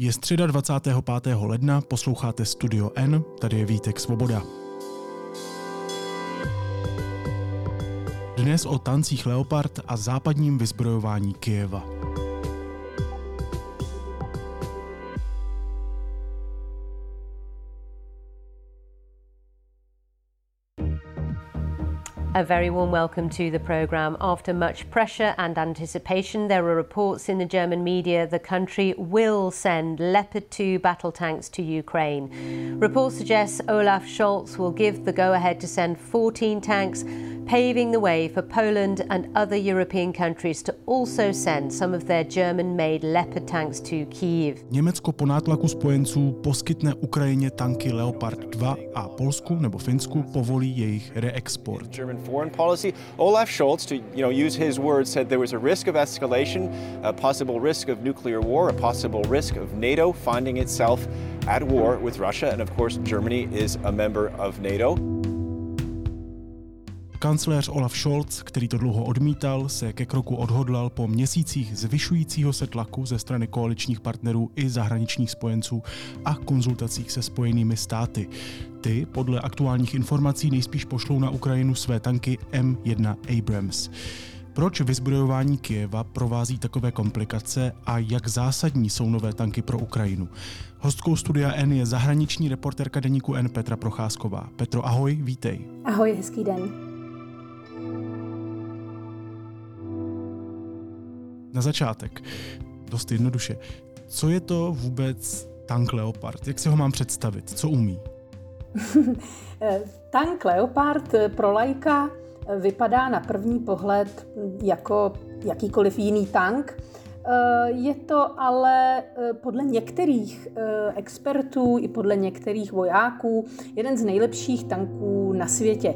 Je středa 25. ledna, posloucháte Studio N, tady je Vítek Svoboda. Dnes o tancích Leopard a západním vyzbrojování Kyjeva. A very warm welcome to the programme. After much pressure and anticipation, there are reports in the German media the country will send Leopard 2 battle tanks to Ukraine. Reports suggest Olaf Scholz will give the go ahead to send 14 tanks, paving the way for Poland and other European countries to also send some of their German made Leopard tanks to Kyiv. Německo po nátlaku spojenců poskytne Ukrajině tanky Leopard 2 a Polsku nebo Finsku povolí jejich reexport. German foreign policy. Olaf Scholz, to you know, use his words, said there was a risk of escalation, a possible risk of nuclear war, a possible risk of NATO finding itself at war with Russia, and of course, Germany is a member of NATO. Kancléř Olaf Scholz, který to dlouho odmítal, se ke kroku odhodlal po měsících zvyšujícího se tlaku ze strany koaličních partnerů i zahraničních spojenců a konzultacích se spojenými státy. Ty podle aktuálních informací nejspíš pošlou na Ukrajinu své tanky M1 Abrams. Proč vyzbrojování Kijeva provází takové komplikace a jak zásadní jsou nové tanky pro Ukrajinu? Hostkou studia N je zahraniční reporterka deníku N Petra Procházková. Petro, ahoj, vítej. Ahoj, hezký den. Na začátek, dost jednoduše, co je to vůbec tank Leopard? Jak si ho mám představit? Co umí? tank Leopard pro lajka vypadá na první pohled jako jakýkoliv jiný tank. Je to ale podle některých expertů i podle některých vojáků jeden z nejlepších tanků na světě.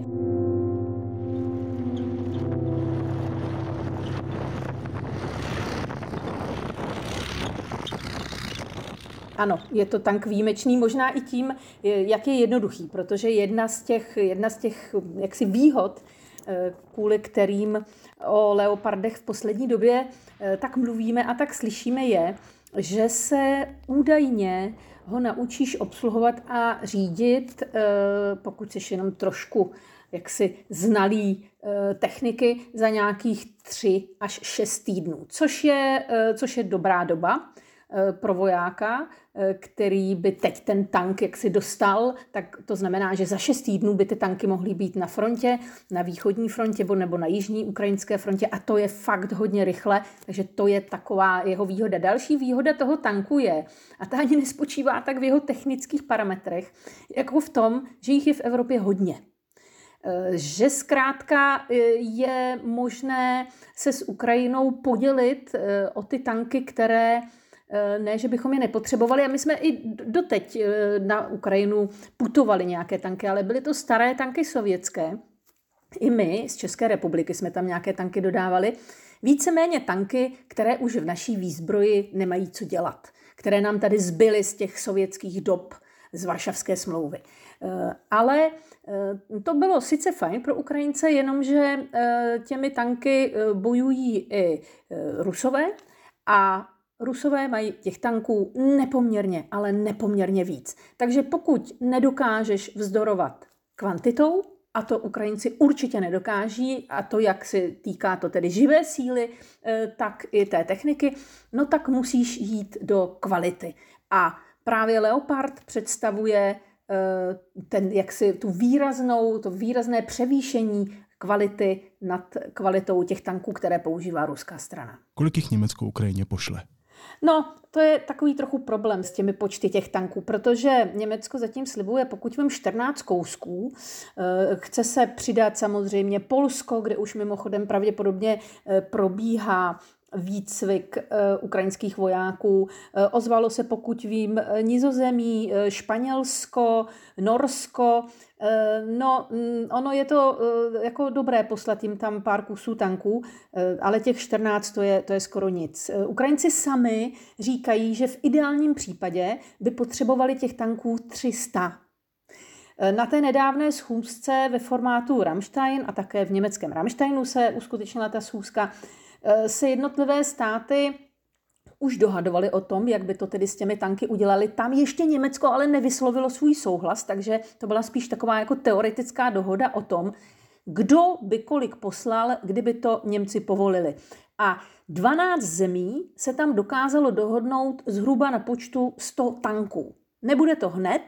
Ano, je to tank výjimečný, možná i tím, jak je jednoduchý, protože jedna z těch, jedna z těch jaksi výhod, eh, kvůli kterým o leopardech v poslední době eh, tak mluvíme a tak slyšíme, je, že se údajně ho naučíš obsluhovat a řídit, eh, pokud jsi jenom trošku jaksi znalý techniky za nějakých tři až šest týdnů, což je, což je dobrá doba pro vojáka, Eh, který by teď ten tank jak si dostal, tak to znamená, že za šest týdnů by ty tanky mohly být na frontě, na východní frontě nebo na jižní ukrajinské frontě a to je fakt hodně rychle, takže to je taková jeho výhoda. Další výhoda toho tanku je, a ta ani nespočívá tak v jeho technických parametrech, jako v tom, že jich je v Evropě hodně eh, že zkrátka eh, je možné se s Ukrajinou podělit o ty tanky, které Eh, ne, že bychom je nepotřebovali. A my jsme i doteď eh, na Ukrajinu putovali nějaké tanky, ale byly to staré tanky sovětské. I my z České republiky jsme tam nějaké tanky dodávali. Víceméně tanky, které už v naší výzbroji nemají co dělat, které nám tady zbyly z těch sovětských dob z Varšavské smlouvy. Eh, ale to bylo sice fajn pro Ukrajince, jenomže těmi tanky bojují i Rusové a Rusové mají těch tanků nepoměrně, ale nepoměrně víc. Takže pokud nedokážeš vzdorovat kvantitou, a to Ukrajinci určitě nedokáží, a to jak se týká to tedy živé síly, eh, tak i té techniky, no tak musíš jít do kvality. A právě Leopard představuje eh, ten, jaksi tu výraznou, to výrazné převýšení kvality nad kvalitou těch tanků, které používá ruská strana. Kolik jich Německo Ukrajině pošle? No, to je takový trochu problém s těmi počty těch tanků, protože Německo zatím slibuje, pokud vím 14 kousků, eh, chce se přidat samozřejmě Polsko, kde už mimochodem pravděpodobně eh, probíhá výcvik uh, ukrajinských vojáků. Ozvalo se, pokud vím, Nizozemí, Španělsko, Norsko. No, mm, ono je to jako dobré poslat jim tam pár kusů tanků, ale těch 14 to je, to je skoro nic. Ukrajinci sami říkají, že v ideálním případě by potřebovali těch tanků 300. Na té nedávné schůzce ve formátu Rammstein a také v německém Rammsteinu se uskutečnila ta schůzka, se jednotlivé státy už dohadovali o tom, jak by to tedy s těmi tanky udělali. Tam ještě Německo ale nevyslovilo svůj souhlas, takže to byla spíš taková jako teoretická dohoda o tom, kdo by kolik poslal, kdyby to Němci povolili. A 12 zemí se tam dokázalo dohodnout zhruba na počtu 100 tanků. Nebude to hned,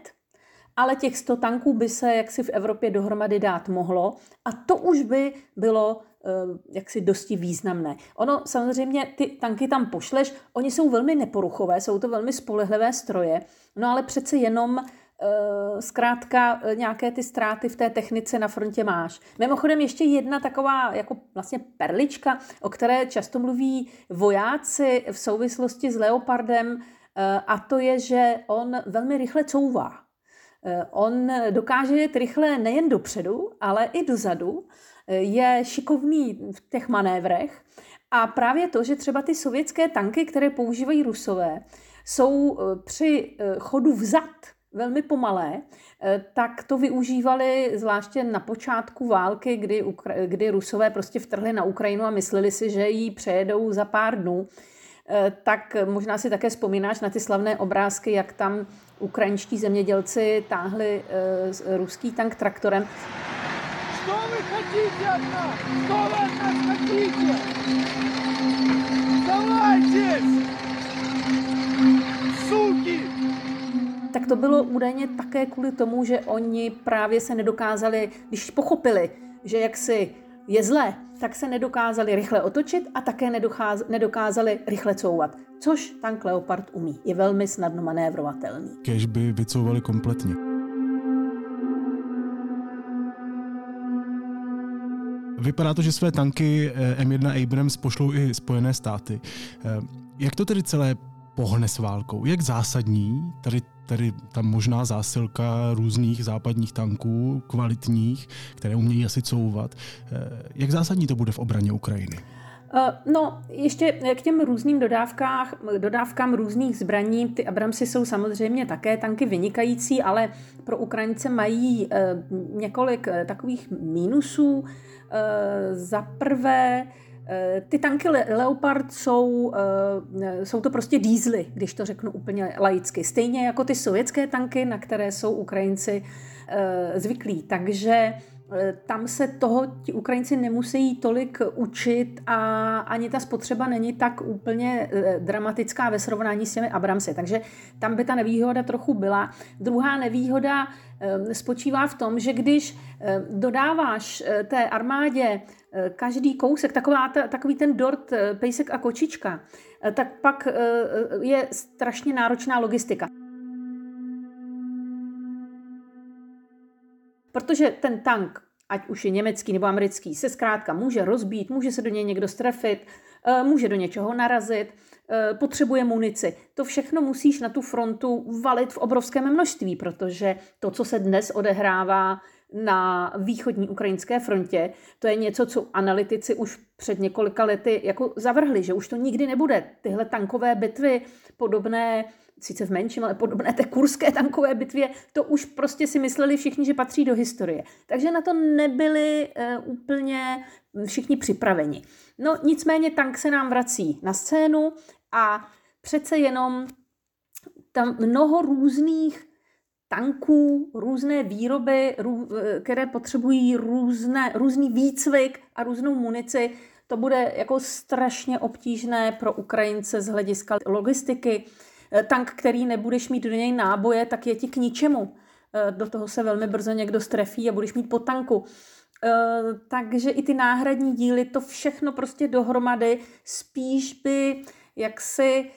ale těch 100 tanků by se jaksi v Evropě dohromady dát mohlo a to už by bylo jaksi dosti významné. Ono samozřejmě ty tanky tam pošleš, oni jsou velmi neporuchové, jsou to velmi spolehlivé stroje, no ale přece jenom eh, zkrátka eh, nějaké ty ztráty v té technice na frontě máš. Mimochodem ještě jedna taková jako vlastně perlička, o které často mluví vojáci v souvislosti s Leopardem, a to je, že on velmi rychle couvá. Eh, on dokáže jet rychle nejen dopředu, ale i dozadu. Eh, je šikovný v těch manévrech. A právě to, že třeba ty sovětské tanky, které používají rusové, jsou eh, při chodu vzad velmi pomalé, tak to využívali zvláště na počátku války, kdy, kdy Rusové prostě vtrhli na Ukrajinu a mysleli si, že ji přejedou za pár dnů. Tak možná si také vzpomínáš na ty slavné obrázky, jak tam ukrajinští zemědělci táhli ruský tank traktorem. Co vy chcete od nás? Co vy od nás chcete? Давайте! Suky! Tak to bylo údajně také kvůli tomu, že oni právě se nedokázali, když pochopili, že jaksi je zlé, tak se nedokázali rychle otočit a také nedokázali rychle couvat, což tank Leopard umí. Je velmi snadno manévrovatelný. Kež by vycouvali kompletně. Vypadá to, že své tanky eh, M1 Abrams pošlou i Spojené státy. Eh, jak to tedy celé pohne s válkou? Jak zásadní tady tady ta možná zásilka různých západních tanků, kvalitních, které umějí asi couvat. Eh, jak zásadní to bude v obraně Ukrajiny? No, ještě k těm různým dodávkách, dodávkám různých zbraní, ty Abramsy jsou samozřejmě také tanky vynikající, ale pro Ukrajince mají několik takových mínusů. Za prvé, Eh, ty tanky Leopard jsou, eh, jsou to prostě dízly, když to řeknu úplně laicky. Stejně jako ty sovětské tanky, na které jsou Ukrajinci eh, zvyklí. Takže tam se toho ti Ukrajinci nemusí tolik učit a ani ta spotřeba není tak úplně dramatická ve srovnání s těmi Abramsy. Takže tam by ta nevýhoda trochu byla. Druhá nevýhoda spočívá v tom, že když dodáváš té armádě Eh, každý kousek, taková, takový ten dort, eh, pejsek a kočička, eh, tak pak je strašně náročná logistika. Protože ten tank, ať už je německý nebo americký, se zkrátka může rozbít, může se do něj někdo strefit, může do něčeho narazit, potřebuje munici. To všechno musíš na tu frontu valit v obrovském množství, protože to, co se dnes odehrává na východní ukrajinské frontě. To je něco, co analytici už před několika lety jako zavrhli, že už to nikdy nebude. Tyhle tankové bitvy, podobné, sice v menším, ale podobné té kurské tankové bitvě, to už prostě si mysleli všichni, že patří do historie. Takže na to nebyli uh, úplně všichni připraveni. No nicméně tank se nám vrací na scénu a přece jenom tam mnoho různých tanků, různé výroby, rů, které potřebují různé, různý výcvik a různou munici. To bude jako strašně obtížné pro Ukrajince z hlediska logistiky. Eh, tank, který nebudeš mít do něj náboje, tak je ti k ničemu. Eh, do toho se velmi brzo někdo strefí a budeš mít po tanku. Eh, takže i ty náhradní díly, to všechno prostě dohromady spíš by jaksi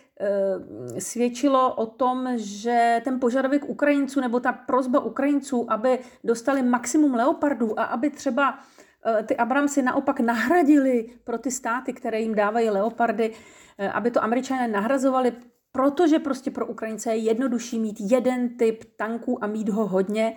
svědčilo o tom, že ten požadavek Ukrajinců nebo ta prozba Ukrajinců, aby dostali maximum leopardů a aby třeba ty Abramsy naopak nahradili pro ty státy, které jim dávají leopardy, aby to američané nahrazovali, protože prostě pro Ukrajince je jednodušší mít jeden typ tanků a mít ho hodně,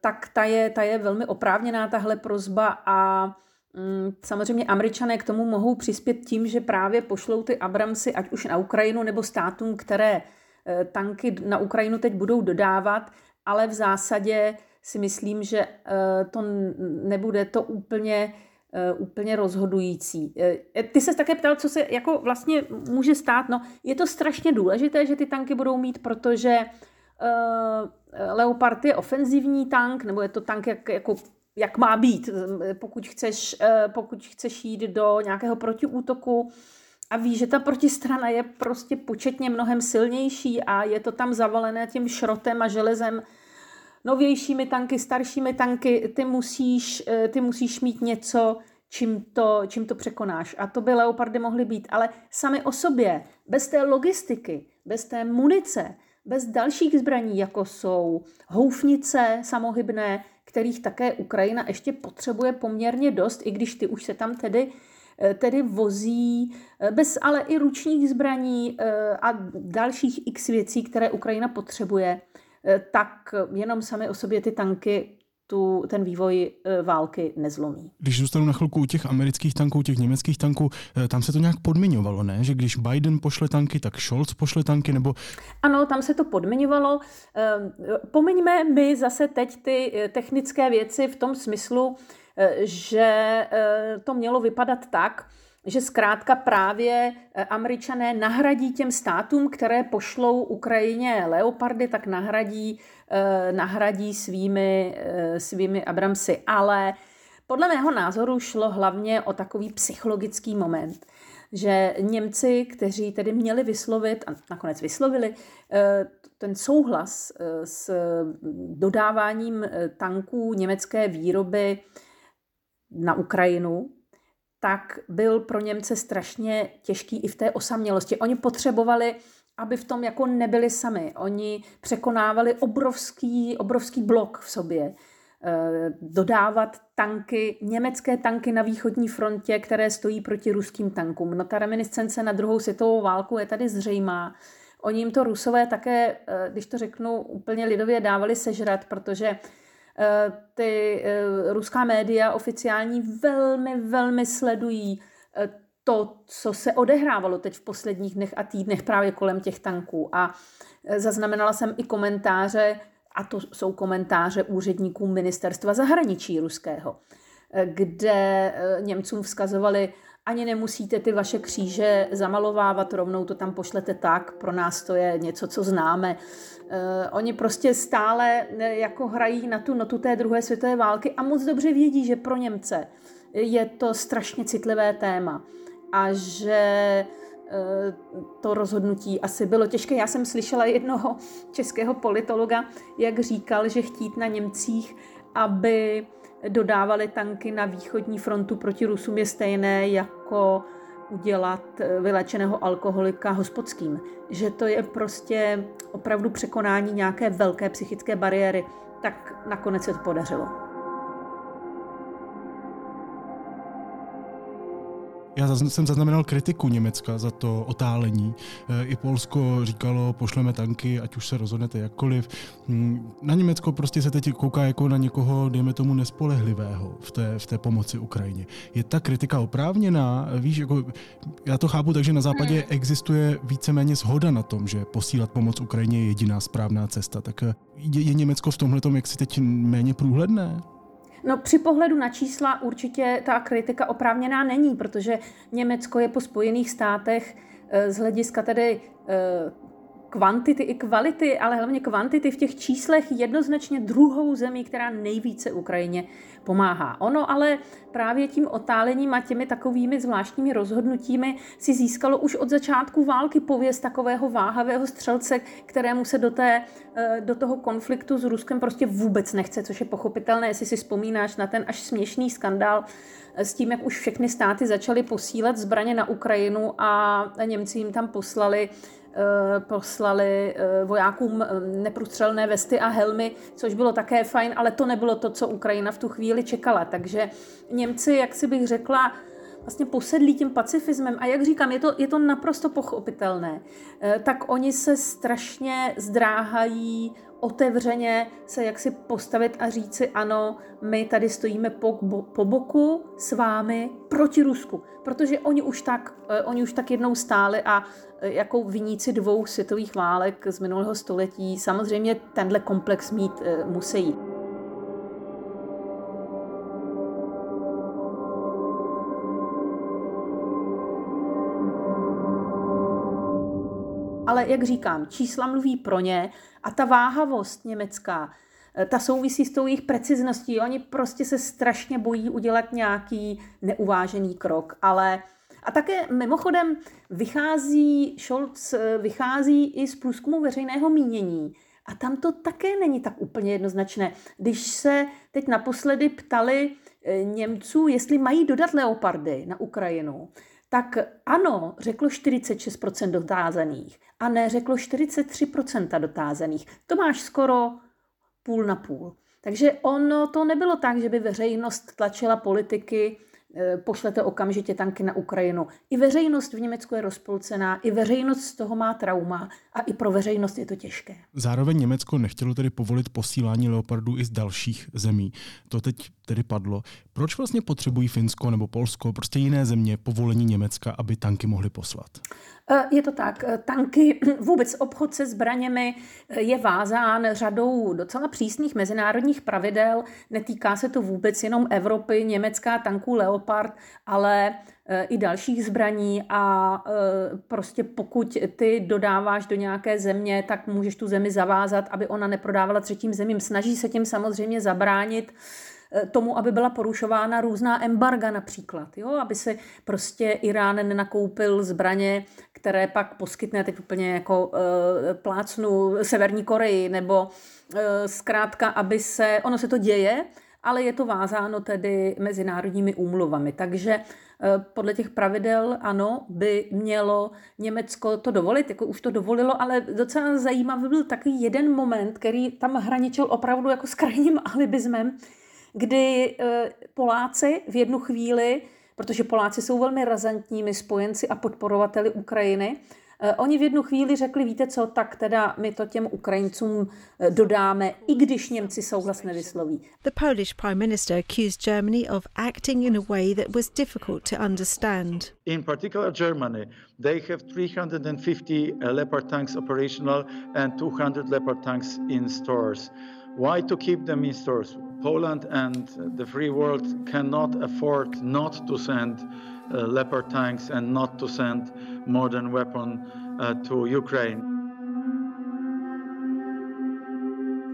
tak ta je, ta je velmi oprávněná tahle prozba a Mm, samozřejmě američané k tomu mohou přispět tím, že právě pošlou ty Abramsy, ať už na Ukrajinu nebo státům, které eh, tanky na Ukrajinu teď budou dodávat, ale v zásadě si myslím, že eh, to nebude to úplně úplně rozhodující. Ty se také ptal, co se jako vlastně může stát. No, je to strašně důležité, že ty tanky budou mít, protože uh, Leopard je ofenzivní tank, nebo je to tank jak, jako jak má být, pokud chceš, pokud chceš jít do nějakého protiútoku a víš, že ta protistrana je prostě početně mnohem silnější a je to tam zavalené tím šrotem a železem, novějšími tanky, staršími tanky, ty musíš, eh, ty musíš mít něco, čím to, čím to překonáš. A to by leopardy mohly být. Ale sami o sobě, bez té logistiky, bez té munice, bez dalších zbraní, jako jsou houfnice samohybné, kterých také Ukrajina ještě potřebuje poměrně dost, i když ty už se tam tedy eh, tedy vozí, eh, bez ale i ručních zbraní a dalších x věcí, které Ukrajina potřebuje, tak jenom sami o sobě ty tanky tu, ten vývoj eh, války nezlomí. Když zůstanu na chvilku u těch amerických tanků, těch německých tanků, eh, tam se to nějak podmiňovalo, ne? Že když Biden pošle tanky, tak Scholz pošle tanky, nebo... Ano, tam se to podmiňovalo. Pomiňme my zase teď ty technické věci v tom smyslu, že to mělo vypadat tak, že zkrátka právě eh, američané nahradí těm státům, které pošlou Ukrajině leopardy, tak nahradí, eh, nahradí svými, eh, svými Abramsy. Ale podle mého názoru šlo hlavně o takový psychologický moment, že Němci, kteří tedy měli vyslovit, a nakonec vyslovili, ten souhlas s dodáváním tanků německé výroby na Ukrajinu, tak byl pro Němce strašně těžký i v té osamělosti. Oni potřebovali, aby v tom jako nebyli sami. Oni překonávali obrovský, obrovský blok v sobě. Eh, dodávat tanky, německé tanky na východní frontě, které stojí proti ruským tankům. No ta reminiscence na druhou světovou válku je tady zřejmá. Oni jim to rusové také, eh, když to řeknu úplně lidově, dávali sežrat, protože ty eh, ruská média oficiální velmi, velmi sledují eh, to, co se odehrávalo teď v posledních dnech a týdnech právě kolem těch tanků. A zaznamenala jsem i komentáře, a to jsou komentáře úředníků ministerstva zahraničí ruského, kde Němcům vzkazovali, ani nemusíte ty vaše kříže zamalovávat, rovnou to tam pošlete tak, pro nás to je něco, co známe. Uh, oni prostě stále uh, jako hrají na tu notu té druhé světové války a moc dobře vědí, že pro Němce je to strašně citlivé téma a že uh, to rozhodnutí asi bylo těžké. Já jsem slyšela jednoho českého politologa, jak říkal, že chtít na Němcích, aby dodávali tanky na východní frontu proti Rusům je stejné jako udělat eh, vylečeného alkoholika hospodským. Že to je prostě opravdu překonání nějaké velké psychické bariéry, tak nakonec se to podařilo. Já jsem zaznamenal kritiku Německa za to otálení. E, I Polsko říkalo, pošleme tanky, ať už se rozhodnete jakkoliv. Mm, na Německo prostě se teď kouká jako na někoho, dejme tomu, nespolehlivého v té, v té pomoci Ukrajině. Je ta kritika oprávněná? Víš, jako, já to chápu tak, že na západě existuje víceméně shoda na tom, že posílat pomoc Ukrajině je jediná správná cesta. Tak e, je, je Německo v tomhle jak si teď méně průhledné? No při pohledu na čísla určitě ta kritika oprávněná není, protože Německo je po Spojených státech eh, z hlediska tedy eh, kvantity i kvality, ale hlavně kvantity v těch číslech jednoznačně druhou zemí, která nejvíce Ukrajině pomáhá. Ono ale právě tím otálením a těmi takovými zvláštními rozhodnutími si získalo už od začátku války pověst takového váhavého střelce, kterému se do, té, eh, do toho konfliktu s Ruskem prostě vůbec nechce, což je pochopitelné, jestli si vzpomínáš na ten až směšný skandál eh, s tím, jak už všechny státy začaly posílat zbraně na Ukrajinu a Němci jim tam poslali poslali eh, vojákům eh, neprůstřelné vesty a helmy, což bylo také fajn, ale to nebylo to, co Ukrajina v tu chvíli čekala. Takže Němci, jak si bych řekla, vlastně posedlí tím pacifismem a jak říkám, je to, je to naprosto pochopitelné, tak oni se strašně zdráhají otevřeně se jaksi postavit a říci ano, my tady stojíme po, po boku s vámi proti Rusku, protože oni už tak, eh, oni už tak jednou stáli a eh, jako viníci dvou světových válek z minulého století samozřejmě tenhle komplex mít eh, musí. Ale jak říkám, čísla mluví pro ně a ta váhavost německá, eh, ta souvisí s tou jejich precizností. Oni prostě se strašně bojí udělat nějaký neuvážený krok, ale a také mimochodem vychází, Scholz eh, vychází i z průzkumu veřejného mínění. A tam to také není tak úplně jednoznačné. Když se teď naposledy ptali eh, Němců, jestli mají dodat leopardy na Ukrajinu, tak ano, řeklo 46% dotázaných a ne řeklo 43% dotázaných. To máš skoro půl na půl. Takže ono to nebylo tak, že by veřejnost tlačila politiky pošlete okamžitě tanky na Ukrajinu. I veřejnost v Německu je rozpolcená, i veřejnost z toho má trauma a i pro veřejnost je to těžké. Zároveň Německo nechtělo tedy povolit posílání leopardů i z dalších zemí. To teď tedy padlo. Proč vlastně potřebují Finsko nebo Polsko, prostě jiné země, povolení Německa, aby tanky mohly poslat? Eh, je to tak. Eh, tanky, vůbec obchod se zbraněmi eh, je vázán řadou docela přísných mezinárodních pravidel. Netýká se to vůbec jenom Evropy, německá tanků Leopard, ale i dalších zbraní a prostě pokud ty dodáváš do nějaké země, tak můžeš tu zemi zavázat, aby ona neprodávala třetím zemím. Snaží se tím samozřejmě zabránit tomu, aby byla porušována různá embarga například, jo? aby se prostě Irán nenakoupil zbraně, které pak poskytne teď úplně jako e, plácnu Severní Koreji, nebo e, zkrátka, aby se, ono se to děje, ale je to vázáno tedy mezinárodními úmluvami. Takže podle těch pravidel, ano, by mělo Německo to dovolit, jako už to dovolilo, ale docela zajímavý byl takový jeden moment, který tam hraničil opravdu jako s krajním alibismem, kdy eh, Poláci v jednu chvíli, protože Poláci jsou velmi razantními spojenci a podporovateli Ukrajiny, eh, Oni v jednu chvíli řekli, víte co, tak teda my to těm Ukrajincům eh, dodáme, i když Němci souhlas nevysloví. The Polish Prime Minister accused Germany of acting in a way that was difficult to understand. In particular Germany, they have 350 Leopard tanks operational and 200 Leopard tanks in stores. Why to keep them in stores? Poland and the free world cannot afford not to send uh, Leopard tanks and not to send modern weapon uh, to Ukraine.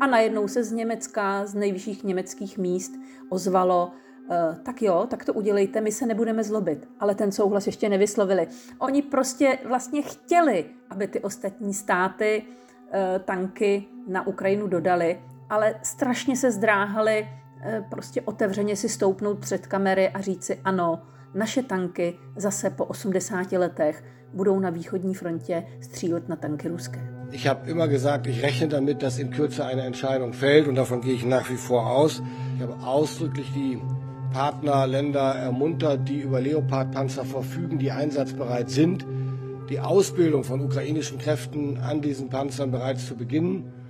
A najednou se z Německa, z nejvyšších německých míst ozvalo, Uh, tak jo, tak to udělejte, my se nebudeme zlobit. Ale ten souhlas ještě nevyslovili. Oni prostě vlastně chtěli, aby ty ostatní státy uh, tanky na Ukrajinu dodali, ale strašně se zdráhali eh, prostě otevřeně si stoupnout před kamery a říci ano, naše tanky zase po 80 letech budou na východní frontě střílet na tanky ruské. Ich habe immer gesagt, ich rechne damit, dass in Kürze eine Entscheidung fällt und davon gehe ich nach wie vor aus. Ich habe ausdrücklich die Partnerländer ermuntert, die über Leopardpanzer verfügen, die einsatzbereit sind, die Ausbildung von ukrainischen Kräften an diesen Panzern bereits zu beginnen.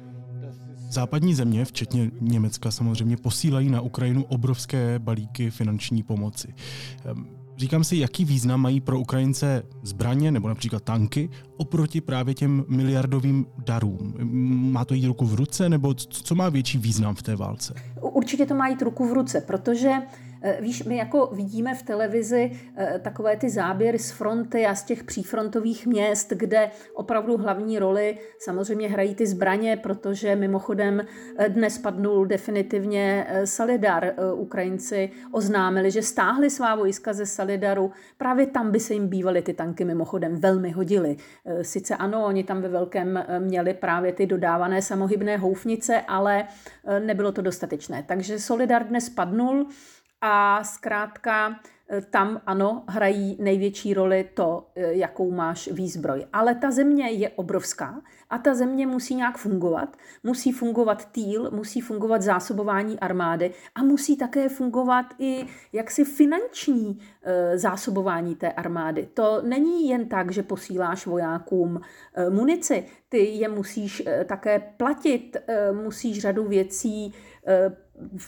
Západní země, včetně Německa samozřejmě, posílají na Ukrajinu obrovské balíky finanční pomoci. Ehm, říkám si, jaký význam mají pro Ukrajince zbraně nebo například tanky oproti právě těm miliardovým darům. Má to jít ruku v ruce nebo co má větší význam v té válce? Určitě to má jít ruku v ruce, protože víš, my jako vidíme v televizi eh, takové ty záběry z fronty a z těch přífrontových měst, kde opravdu hlavní roli samozřejmě hrají ty zbraně, protože mimochodem eh, dnes padnul definitivně Salidar. Ukrajinci oznámili, že stáhli svá vojska ze Salidaru. Právě tam by se jim bývaly ty tanky mimochodem velmi hodily. Sice ano, oni tam ve velkém měli právě ty dodávané samohybné houfnice, ale nebylo to dostatečné. Takže Solidar dnes padnul a zkrátka e, tam ano, hrají největší roli to, e, jakou máš výzbroj. Ale ta země je obrovská a ta země musí nějak fungovat. Musí fungovat týl, musí fungovat zásobování armády a musí také fungovat i jaksi finanční e, zásobování té armády. To není jen tak, že posíláš vojákům munici. Ty je musíš také platit, musíš řadu věcí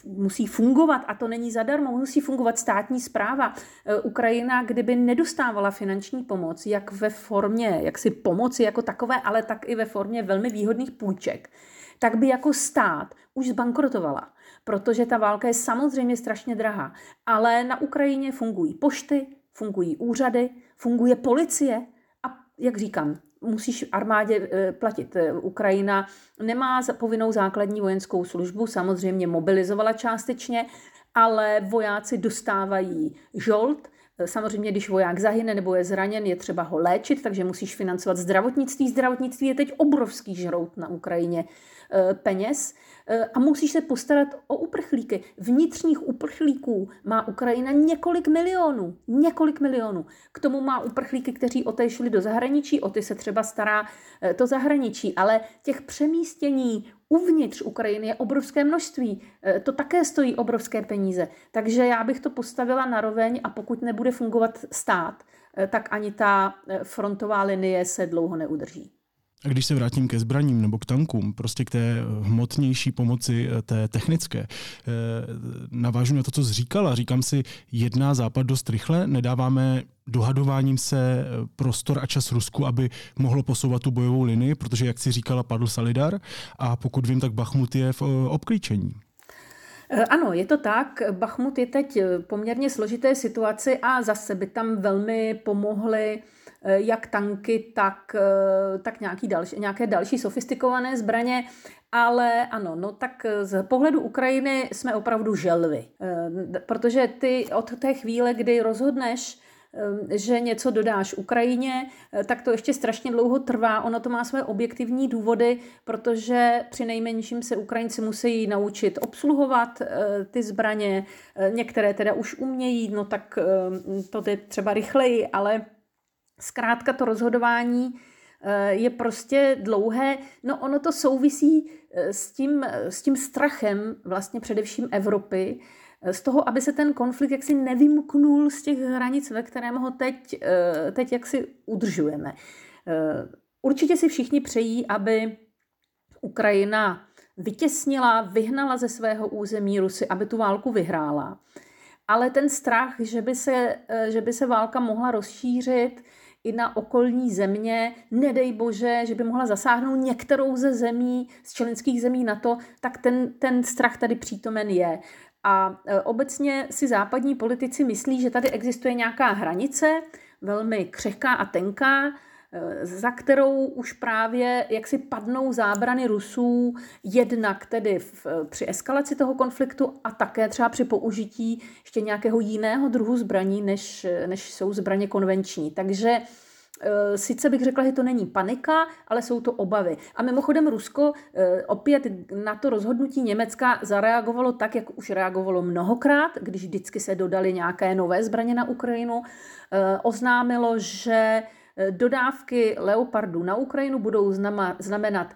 musí fungovat a to není zadarmo, musí fungovat státní zpráva. E, Ukrajina, kdyby nedostávala finanční pomoc, jak ve formě jaksi pomoci jako takové, ale tak i ve formě velmi výhodných půjček, tak by jako stát už zbankrotovala, protože ta válka je samozřejmě strašně drahá. Ale na Ukrajině fungují pošty, fungují úřady, funguje policie a jak říkám, musíš armádě platit. Ukrajina nemá povinnou základní vojenskou službu, samozřejmě mobilizovala částečně, ale vojáci dostávají žolt, Samozřejmě, když voják zahyne nebo je zraněn, je třeba ho léčit, takže musíš financovat zdravotnictví. Zdravotnictví je teď obrovský žrout na Ukrajině eh, peněz eh, a musíš se postarat o uprchlíky. Vnitřních uprchlíků má Ukrajina několik milionů. Několik milionů. K tomu má uprchlíky, kteří otešli do zahraničí, o ty se třeba stará eh, to zahraničí, ale těch přemístění uvnitř Ukrajiny je obrovské množství. E, to také stojí obrovské peníze. Takže já bych to postavila na roveň a pokud nebude fungovat stát, e, tak ani ta e, frontová linie se dlouho neudrží. A když se vrátím ke zbraním nebo k tankům, prostě k té hmotnější pomoci, té technické, navážu na to, co jsi říkala. Říkám si, jedná Západ dost rychle, nedáváme dohadováním se eh, prostor a čas Rusku, aby mohlo posouvat tu bojovou linii, protože, jak si říkala, padl Salidar a pokud vím, tak Bachmut je v eh, obklíčení. Eh, ano, je to tak. Bachmut je teď poměrně složité situaci a zase by tam velmi pomohly jak tanky, tak, tak nějaký další, nějaké další sofistikované zbraně. Ale ano, no tak z pohledu Ukrajiny jsme opravdu želvy. Protože ty od té chvíle, kdy rozhodneš, že něco dodáš Ukrajině, eh, tak to ještě strašně dlouho trvá. Ono to má své objektivní důvody, protože při nejmenším se Ukrajinci musí naučit obsluhovat eh, ty zbraně. Eh, některé teda už umějí, no tak to je třeba rychleji, ale zkrátka to rozhodování je prostě dlouhé. No ono to souvisí s tím, s tím strachem vlastně především Evropy, z toho, aby se ten konflikt jaksi nevymknul z těch hranic, ve kterém ho teď, eh, teď jaksi udržujeme. Eh, určitě si všichni přejí, aby Ukrajina vytěsnila, vyhnala ze svého území Rusy, aby tu válku vyhrála. Ale ten strach, že by se, eh, že by se válka mohla rozšířit i na okolní země, nedej bože, že by mohla zasáhnout některou ze zemí, z členských zemí na to, tak ten, ten strach tady přítomen je. A e, obecně si západní politici myslí, že tady existuje nějaká hranice, velmi křehká a tenká, za kterou už právě jak si padnou zábrany Rusů jednak tedy v, e, při eskalaci toho konfliktu a také třeba při použití ještě nějakého jiného druhu zbraní, než, než jsou zbraně konvenční. Takže Eh, sice bych řekla, že to není panika, ale jsou to obavy. A mimochodem Rusko eh, opět na to rozhodnutí Německa zareagovalo tak, jak už reagovalo mnohokrát, když vždycky se dodali nějaké nové zbraně na Ukrajinu. Eh, oznámilo, že dodávky Leopardů na Ukrajinu budou znamenat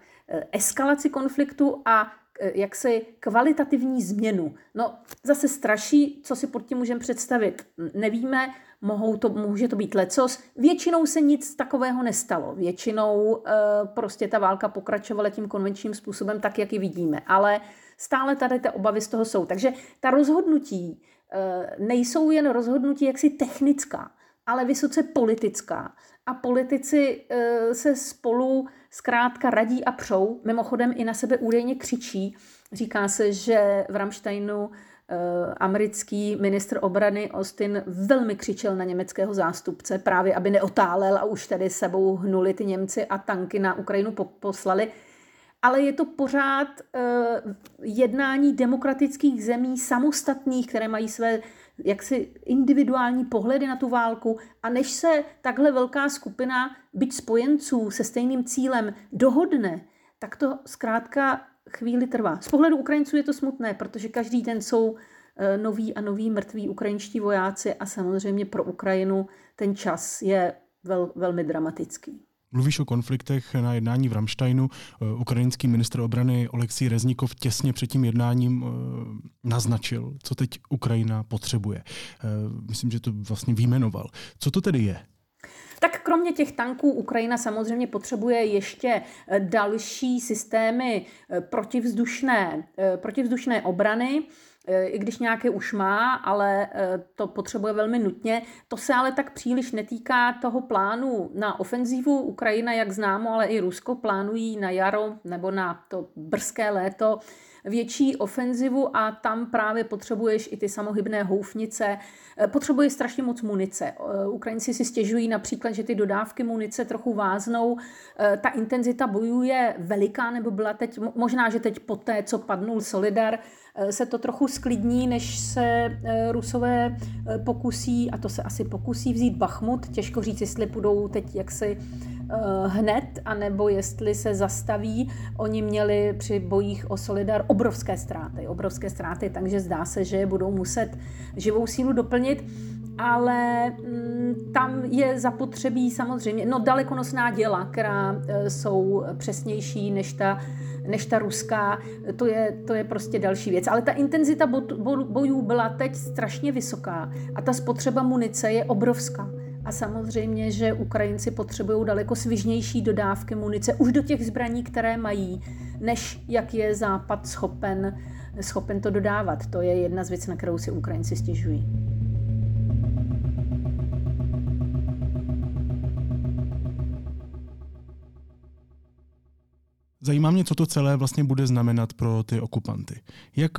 eskalaci konfliktu a jaksi kvalitativní změnu. No zase straší, co si pod tím můžeme představit. Nevíme, mohou to, může to být lecos. Většinou se nic takového nestalo. Většinou e, prostě ta válka pokračovala tím konvenčním způsobem, tak, jak ji vidíme. Ale stále tady ty obavy z toho jsou. Takže ta rozhodnutí e, nejsou jen rozhodnutí jaksi technická, ale vysoce politická. A politici e, se spolu zkrátka radí a přou, mimochodem i na sebe údajně křičí. Říká se, že v Ramsteinu Eh, americký ministr obrany Austin velmi křičel na německého zástupce, právě aby neotálel a už tady sebou hnuli ty Němci a tanky na Ukrajinu poslali. Ale je to pořád uh, jednání demokratických zemí samostatných, které mají své jaksi individuální pohledy na tu válku a než se takhle velká skupina, byť spojenců se stejným cílem, dohodne, tak to zkrátka chvíli trvá. Z pohledu Ukrajinců je to smutné, protože každý den jsou eh, noví a noví mrtví ukrajinští vojáci a samozřejmě pro Ukrajinu ten čas je vel, velmi dramatický. Mluvíš o konfliktech na jednání v Ramsteinu. Eh, ukrajinský ministr obrany Oleksij Reznikov těsně před tím jednáním eh, naznačil, co teď Ukrajina potřebuje. Myslím, že to vlastně výjmenoval. Co to tedy je? Tak kromě těch tanků Ukrajina samozřejmě potřebuje ještě eh, další systémy eh, protivzdušné, eh, protivzdušné obrany, i když nějaké už má, ale to potřebuje velmi nutně. To se ale tak příliš netýká toho plánu na ofenzívu. Ukrajina, jak známo, ale i Rusko plánují na jaro nebo na to brzké léto větší ofenzivu a tam právě potřebuješ i ty samohybné houfnice. Potřebuješ strašně moc munice. Ukrajinci si stěžují například, že ty dodávky munice trochu váznou. Ta intenzita bojů je veliká, nebo byla teď, možná, že teď po té, co padnul Solidar, se to trochu sklidní, než se Rusové pokusí, a to se asi pokusí vzít Bachmut. Těžko říct, jestli budou teď jaksi Eh, hned, anebo jestli se zastaví. Oni měli při bojích o Solidar obrovské ztráty, obrovské ztráty, takže zdá se, že budou muset živou sílu doplnit ale mm, tam je zapotřebí samozřejmě, no dalekonosná děla, která e, jsou přesnější než ta, než ta ruská, to je, to je prostě další věc. Ale ta intenzita bojů byla teď strašně vysoká a ta spotřeba munice je obrovská. A samozřejmě, že Ukrajinci potřebují daleko svižnější dodávky munice už do těch zbraní, které mají, než jak je Západ schopen, schopen to dodávat. To je jedna z věcí, na kterou si Ukrajinci stěžují. Zajímá mě, co to celé vlastně bude znamenat pro ty okupanty. Jak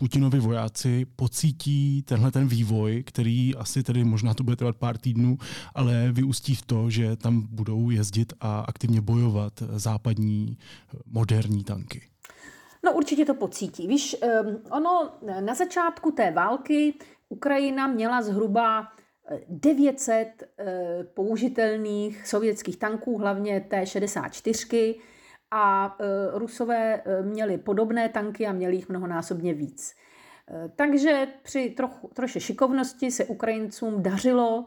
Putinovi vojáci pocítí tenhle ten vývoj, který asi tedy možná to bude trvat pár týdnů, ale vyústí v to, že tam budou jezdit a aktivně bojovat západní moderní tanky. No určitě to pocítí. Víš, ono na začátku té války Ukrajina měla zhruba 900 eh, eh, použitelných sovětských tanků, hlavně T-64, a e, Rusové e, měli podobné tanky a měli jich mnohonásobně víc. E, takže při trochu, troše šikovnosti se Ukrajincům dařilo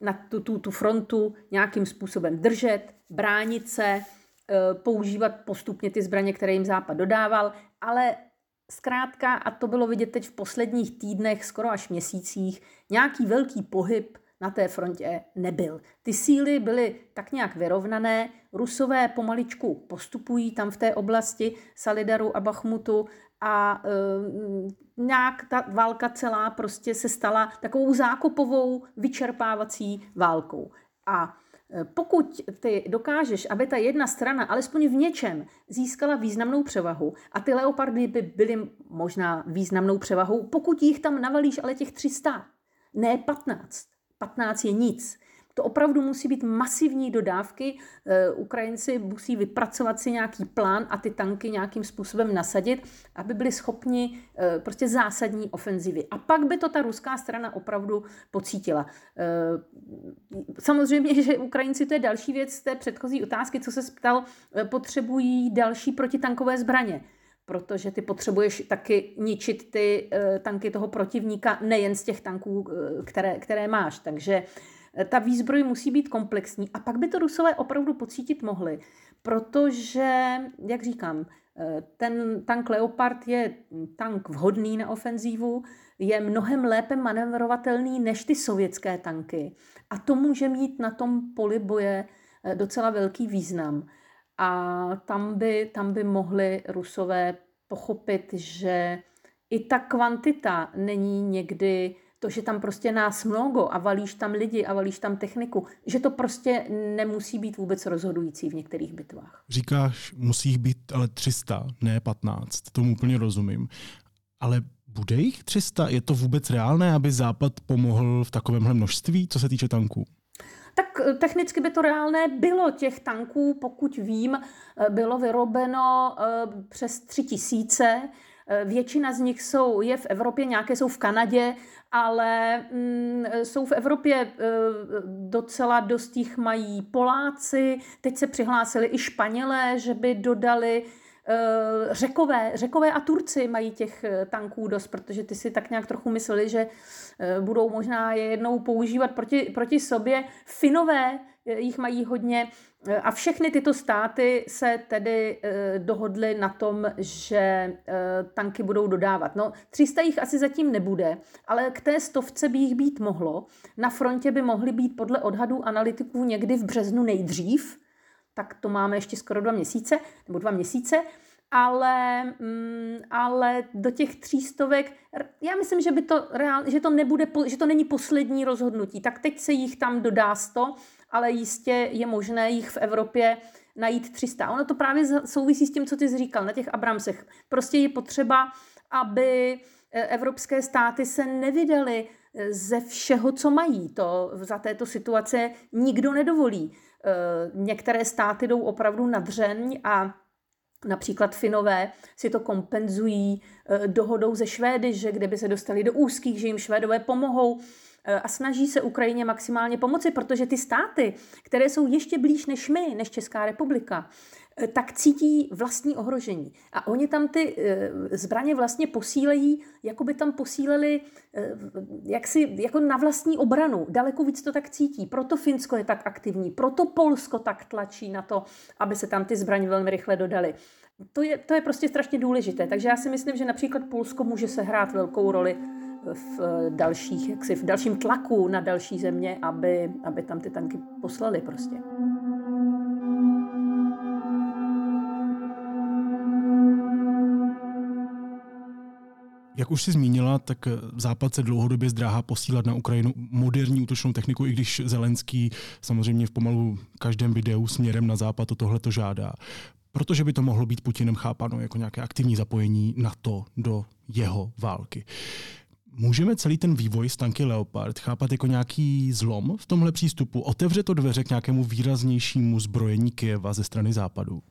na tu, tu, tu frontu nějakým způsobem držet, bránit se, používat postupně ty zbraně, které jim Západ dodával, ale zkrátka, a to bylo vidět teď v posledních týdnech, skoro až měsících, nějaký velký pohyb na té frontě nebyl. Ty síly byly tak nějak vyrovnané, rusové pomaličku postupují tam v té oblasti Salidaru a Bachmutu a e, nějak ta válka celá prostě se stala takovou zákopovou vyčerpávací válkou. A e, pokud ty dokážeš, aby ta jedna strana alespoň v něčem získala významnou převahu, a ty leopardy by byly možná významnou převahou, pokud jich tam navalíš ale těch 300, ne 15, 15 je nic. To opravdu musí být masivní dodávky. Eh, Ukrajinci musí vypracovat si nějaký plán a ty tanky nějakým způsobem nasadit, aby byli schopni eh, prostě zásadní ofenzivy. A pak by to ta ruská strana opravdu pocítila. Eh, samozřejmě, že Ukrajinci, to je další věc z té předchozí otázky, co se ptal, potřebují další protitankové zbraně protože ty potřebuješ taky ničit ty uh, tanky toho protivníka nejen z těch tanků, uh, které, které máš. Takže uh, ta výzbroj musí být komplexní. A pak by to Rusové opravdu pocítit mohli, protože, jak říkám, ten tank Leopard je tank vhodný na ofenzívu, je mnohem lépe manevrovatelný než ty sovětské tanky. A to může mít na tom poli boje docela velký význam. A tam by, tam by mohli Rusové pochopit, že i ta kvantita není někdy to, že tam prostě nás mnoho a valíš tam lidi a valíš tam techniku, že to prostě nemusí být vůbec rozhodující v některých bitvách. Říkáš, musí být ale 300, ne 15, tomu úplně rozumím. Ale bude jich 300? Je to vůbec reálné, aby Západ pomohl v takovémhle množství, co se týče tanků? Tak eh, technicky by to reálné bylo. Těch tanků, pokud vím, eh, bylo vyrobeno eh, přes tři tisíce. Většina z nich jsou, je v Evropě, nějaké jsou v Kanadě, ale mm, jsou v Evropě docela dost jich mají Poláci, teď se přihlásili i Španělé, že by dodali řekové, řekové a Turci mají těch eh, tanků dost, protože ty si tak nějak trochu mysleli, že eh, budou možná je jednou používat proti, proti sobě. Finové jich mají hodně a všechny tyto státy se tedy dohodly na tom, že tanky budou dodávat. No, 300 jich asi zatím nebude, ale k té stovce by jich být mohlo. Na frontě by mohly být podle odhadů analytiků někdy v březnu nejdřív, tak to máme ještě skoro dva měsíce, nebo dva měsíce, ale, mm, ale do těch třístovek, já myslím, že by to reál, že to nebude, že to není poslední rozhodnutí. Tak teď se jich tam dodá sto, ale jistě je možné jich v Evropě najít 300. Ono to právě souvisí s tím, co ty jsi říkal na těch Abramsech. Prostě je potřeba, aby eh, evropské státy se nevydaly eh, ze všeho, co mají. To za této situace nikdo nedovolí. Některé státy jdou opravdu na dřeň a Například Finové si to kompenzují dohodou ze Švédy, že kdyby se dostali do úzkých, že jim Švédové pomohou a snaží se Ukrajině maximálně pomoci, protože ty státy, které jsou ještě blíž než my, než Česká republika, eh, tak cítí vlastní ohrožení. A oni tam ty eh, zbraně vlastně posílejí, jako by tam posíleli eh, jaksi, jako na vlastní obranu. Daleko víc to tak cítí. Proto Finsko je tak aktivní, proto Polsko tak tlačí na to, aby se tam ty zbraně velmi rychle dodaly. To je, to je prostě strašně důležité. Takže já si myslím, že například Polsko může sehrát velkou roli v dalších, jaksi v dalším tlaku na další země, aby, aby tam ty tanky poslali prostě. Jak už si zmínila, tak Západ se dlouhodobě zdráhá posílat na Ukrajinu moderní útočnou techniku, i když Zelenský samozřejmě v pomalu každém videu směrem na Západ to tohle to žádá. Protože by to mohlo být Putinem chápano jako nějaké aktivní zapojení NATO do jeho války. Můžeme celý ten vývoj z tanky Leopard chápat jako nějaký zlom v tomhle přístupu? Otevře to dveře k nějakému výraznějšímu zbrojení Kyjeva ze strany západu?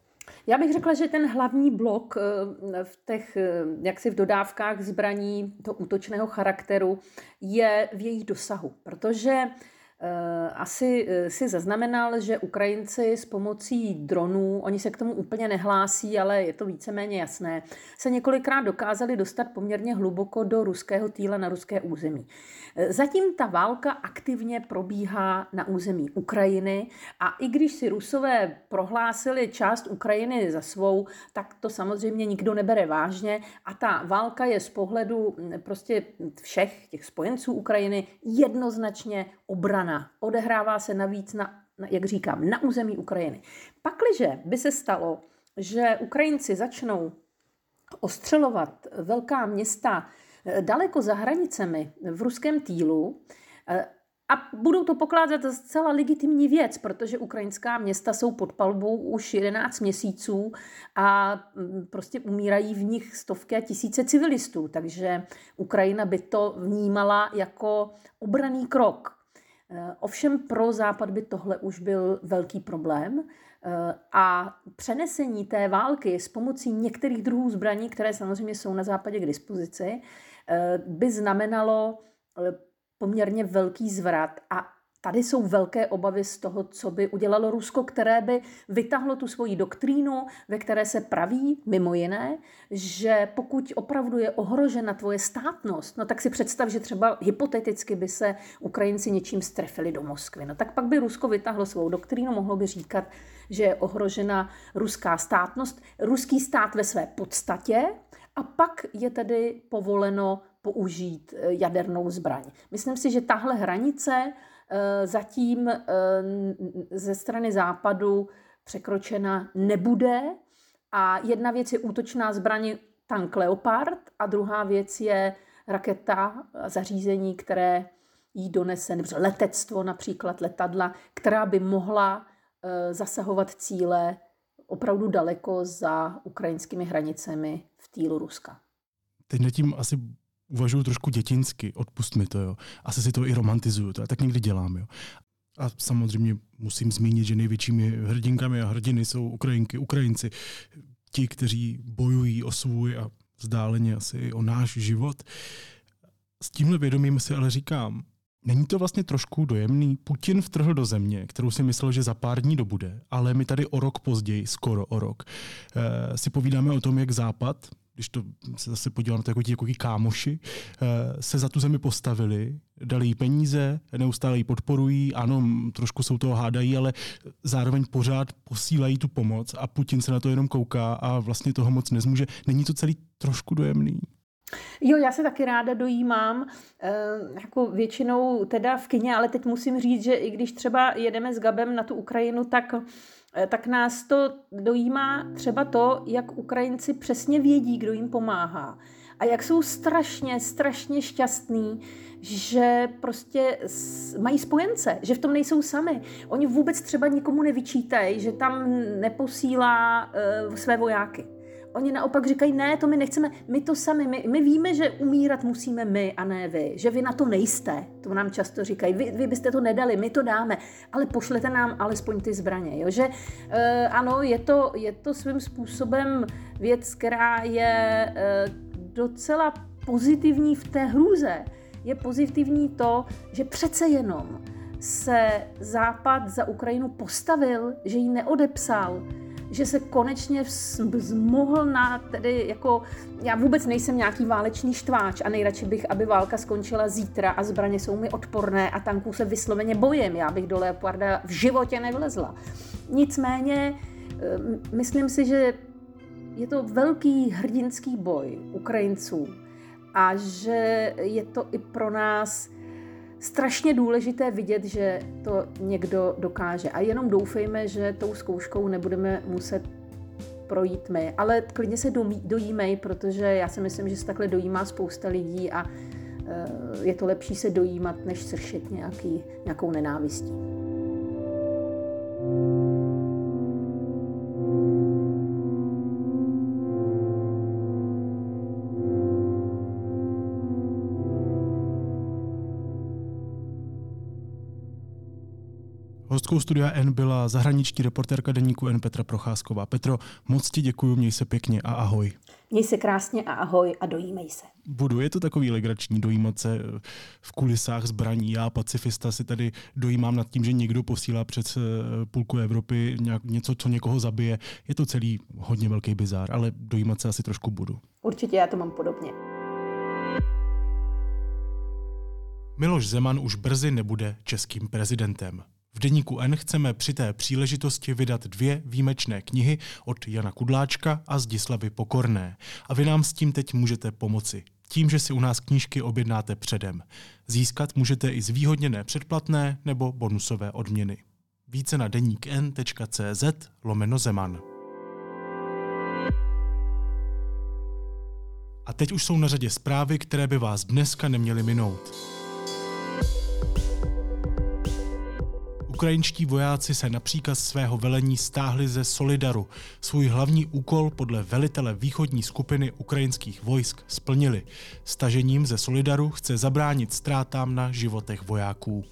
Já bych řekla, že ten hlavní blok eh, v těch, eh, jaksi v dodávkách zbraní to útočného charakteru je v jejich dosahu, protože asi eh, si zaznamenal, že Ukrajinci s pomocí dronů, oni se k tomu úplně nehlásí, ale je to víceméně jasné, se několikrát dokázali dostat poměrně hluboko do ruského týla na ruské území. Eh, zatím ta válka aktivně probíhá na území Ukrajiny a i když si Rusové prohlásili část Ukrajiny za svou, tak to samozřejmě nikdo nebere vážně a ta válka je z pohledu hm, prostě všech těch spojenců Ukrajiny jednoznačně obrana. Odehrává se navíc na, jak říkám, na území Ukrajiny. Pakliže by se stalo, že Ukrajinci začnou ostřelovat velká města eh, daleko za hranicemi v ruském týlu, eh, a budou to pokládat za zcela legitimní věc, protože ukrajinská města jsou pod palbou už 11 měsíců a mm, prostě umírají v nich stovky a tisíce civilistů. Takže Ukrajina by to vnímala jako obraný krok. Eh, ovšem pro Západ by tohle už byl velký problém. Eh, a přenesení té války s pomocí některých druhů zbraní, které samozřejmě jsou na Západě k dispozici, eh, by znamenalo poměrně velký zvrat a Tady jsou velké obavy z toho, co by udělalo Rusko, které by vytahlo tu svoji doktrínu, ve které se praví, mimo jiné, že pokud opravdu je ohrožena tvoje státnost, no tak si představ, že třeba hypoteticky by se Ukrajinci něčím strefili do Moskvy. No tak pak by Rusko vytahlo svou doktrínu, mohlo by říkat, že je ohrožena ruská státnost, ruský stát ve své podstatě, a pak je tedy povoleno použít eh, jadernou zbraň. Myslím si, že tahle hranice zatím eh, ze strany západu překročena nebude. A jedna věc je útočná zbraň tank Leopard a druhá věc je raketa, zařízení, které jí donese, nebo letectvo například, letadla, která by mohla eh, zasahovat cíle opravdu daleko za ukrajinskými hranicemi v týlu Ruska. Teď nad tím asi uvažuji trošku dětinsky, odpust mi to, jo. Asi si to i romantizuju, to já tak někdy dělám, jo. A samozřejmě musím zmínit, že největšími hrdinkami a hrdiny jsou Ukrajinky, Ukrajinci, ti, kteří bojují o svůj a vzdáleně asi i o náš život. S tímhle vědomím si ale říkám, Není to vlastně trošku dojemný? Putin vtrhl do země, kterou si myslel, že za pár dní dobude, ale my tady o rok později, skoro o rok, eh, si povídáme o tom, jak Západ když to se zase podívám, to jako ti jako kámoši, eh, se za tu zemi postavili, dali jí peníze, neustále ji podporují, ano, trošku jsou toho hádají, ale zároveň pořád posílají tu pomoc a Putin se na to jenom kouká a vlastně toho moc nezmůže. Není to celý trošku dojemný? Jo, já se taky ráda dojímám, e, jako většinou teda v kině, ale teď musím říct, že i když třeba jedeme s Gabem na tu Ukrajinu, tak Eh, tak nás to dojímá třeba to, jak Ukrajinci přesně vědí, kdo jim pomáhá. a jak jsou strašně, strašně šťastní, že prostě mají spojence, že v tom nejsou sami. Oni vůbec třeba nikomu nevyčítají, že tam neposílá uh, své vojáky. Oni naopak říkají, ne, to my nechceme, my to sami, my, my víme, že umírat musíme my a ne vy, že vy na to nejste, to nám často říkají, vy, vy byste to nedali, my to dáme, ale pošlete nám alespoň ty zbraně, jo? že uh, ano, je to, je to svým způsobem věc, která je uh, docela pozitivní v té hrůze, je pozitivní to, že přece jenom se Západ za Ukrajinu postavil, že ji neodepsal, že se konečně zmohl na, tedy jako, já vůbec nejsem nějaký válečný štváč a nejradši bych, aby válka skončila zítra a zbraně jsou mi odporné a tanků se vysloveně bojím, já bych do Leoparda v životě nevlezla. Nicméně, ehm, myslím si, že je to velký hrdinský boj Ukrajinců a že je to i pro nás strašně důležité vidět, že to někdo dokáže. A jenom doufejme, že tou zkouškou nebudeme muset projít my. Ale klidně se dojímej, protože já si myslím, že se takhle dojímá spousta lidí a eh, je to lepší se dojímat, než sršet nějaký, nějakou nenávistí. Hostkou studia N byla zahraniční reportérka deníku N Petra Procházková. Petro, moc ti děkuji, měj se pěkně a ahoj. Měj se krásně a ahoj a dojímej se. Budu, je to takový legrační dojímat se eh, v kulisách zbraní. Já, pacifista, si tady dojímám nad tím, že někdo posílá přes eh, půlku Evropy něco, co někoho zabije. Je to celý hodně velký bizár, ale dojímat se asi trošku budu. Určitě já to mám podobně. Miloš Zeman už brzy nebude českým prezidentem. V deníku N chceme při té příležitosti vydat dvě výjimečné knihy od Jana Kudláčka a Zdislavy Pokorné. A vy nám s tím teď můžete pomoci. Tím, že si u nás knížky objednáte předem. Získat můžete i zvýhodněné předplatné nebo bonusové odměny. Více na deníkn.cz lomeno Zeman. A teď už jsou na řadě zprávy, které by vás dneska neměly minout. Ukrajinští vojáci se na příkaz svého velení stáhli ze Solidaru. Svůj hlavní úkol podle velitele východní skupiny ukrajinských vojsk splnili. Stažením ze Solidaru chce zabránit ztrátám na životech vojáků.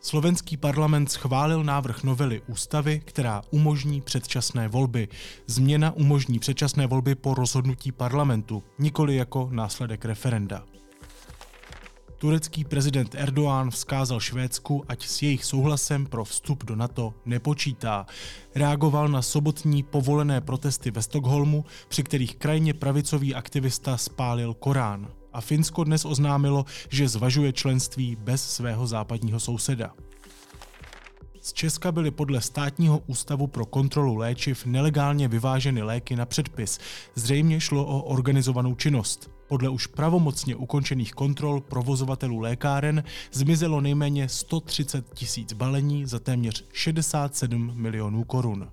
Slovenský parlament schválil návrh novely ústavy, která umožní předčasné volby. Změna umožní předčasné volby po rozhodnutí parlamentu, nikoli jako následek referenda. Turecký prezident Erdoğan vzkázal Švédsku, ať s jejich souhlasem pro vstup do NATO nepočítá. Reagoval na sobotní povolené protesty ve Stockholmu, při kterých krajně pravicový aktivista spálil Korán. A Finsko dnes oznámilo, že zvažuje členství bez svého západního souseda. Z Česka byly podle státního ústavu pro kontrolu léčiv nelegálně vyváženy léky na předpis. Zřejmě šlo o organizovanou činnost. Podle už pravomocně ukončených kontrol provozovatelů lékáren zmizelo nejméně 130 tisíc balení za téměř 67 milionů korun.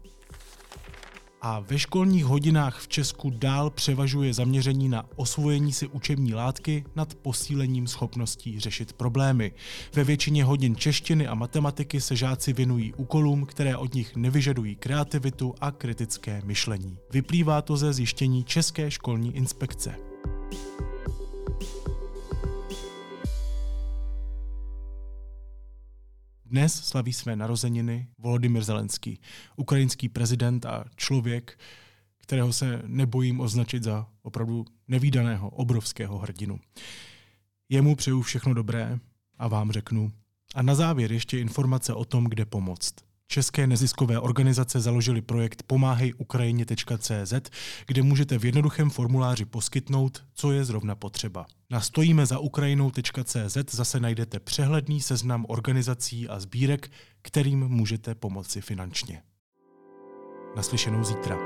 A ve školních hodinách v Česku dál převažuje zaměření na osvojení si učební látky nad posílením schopností řešit problémy. Ve většině hodin češtiny a matematiky se žáci věnují úkolům, které od nich nevyžadují kreativitu a kritické myšlení. Vyplývá to ze zjištění České školní inspekce. Dnes slaví své narozeniny Volodymyr Zelenský, ukrajinský prezident a člověk, kterého se nebojím označit za opravdu nevýdaného, obrovského hrdinu. Jemu přeju všechno dobré a vám řeknu. A na závěr ještě informace o tom, kde pomoct. České neziskové organizace založily projekt pomáhejukrajině.cz, kde můžete v jednoduchém formuláři poskytnout, co je zrovna potřeba. Na stojíme za Ukrajinou.cz zase najdete přehledný seznam organizací a sbírek, kterým můžete pomoci finančně. Naslyšenou zítra.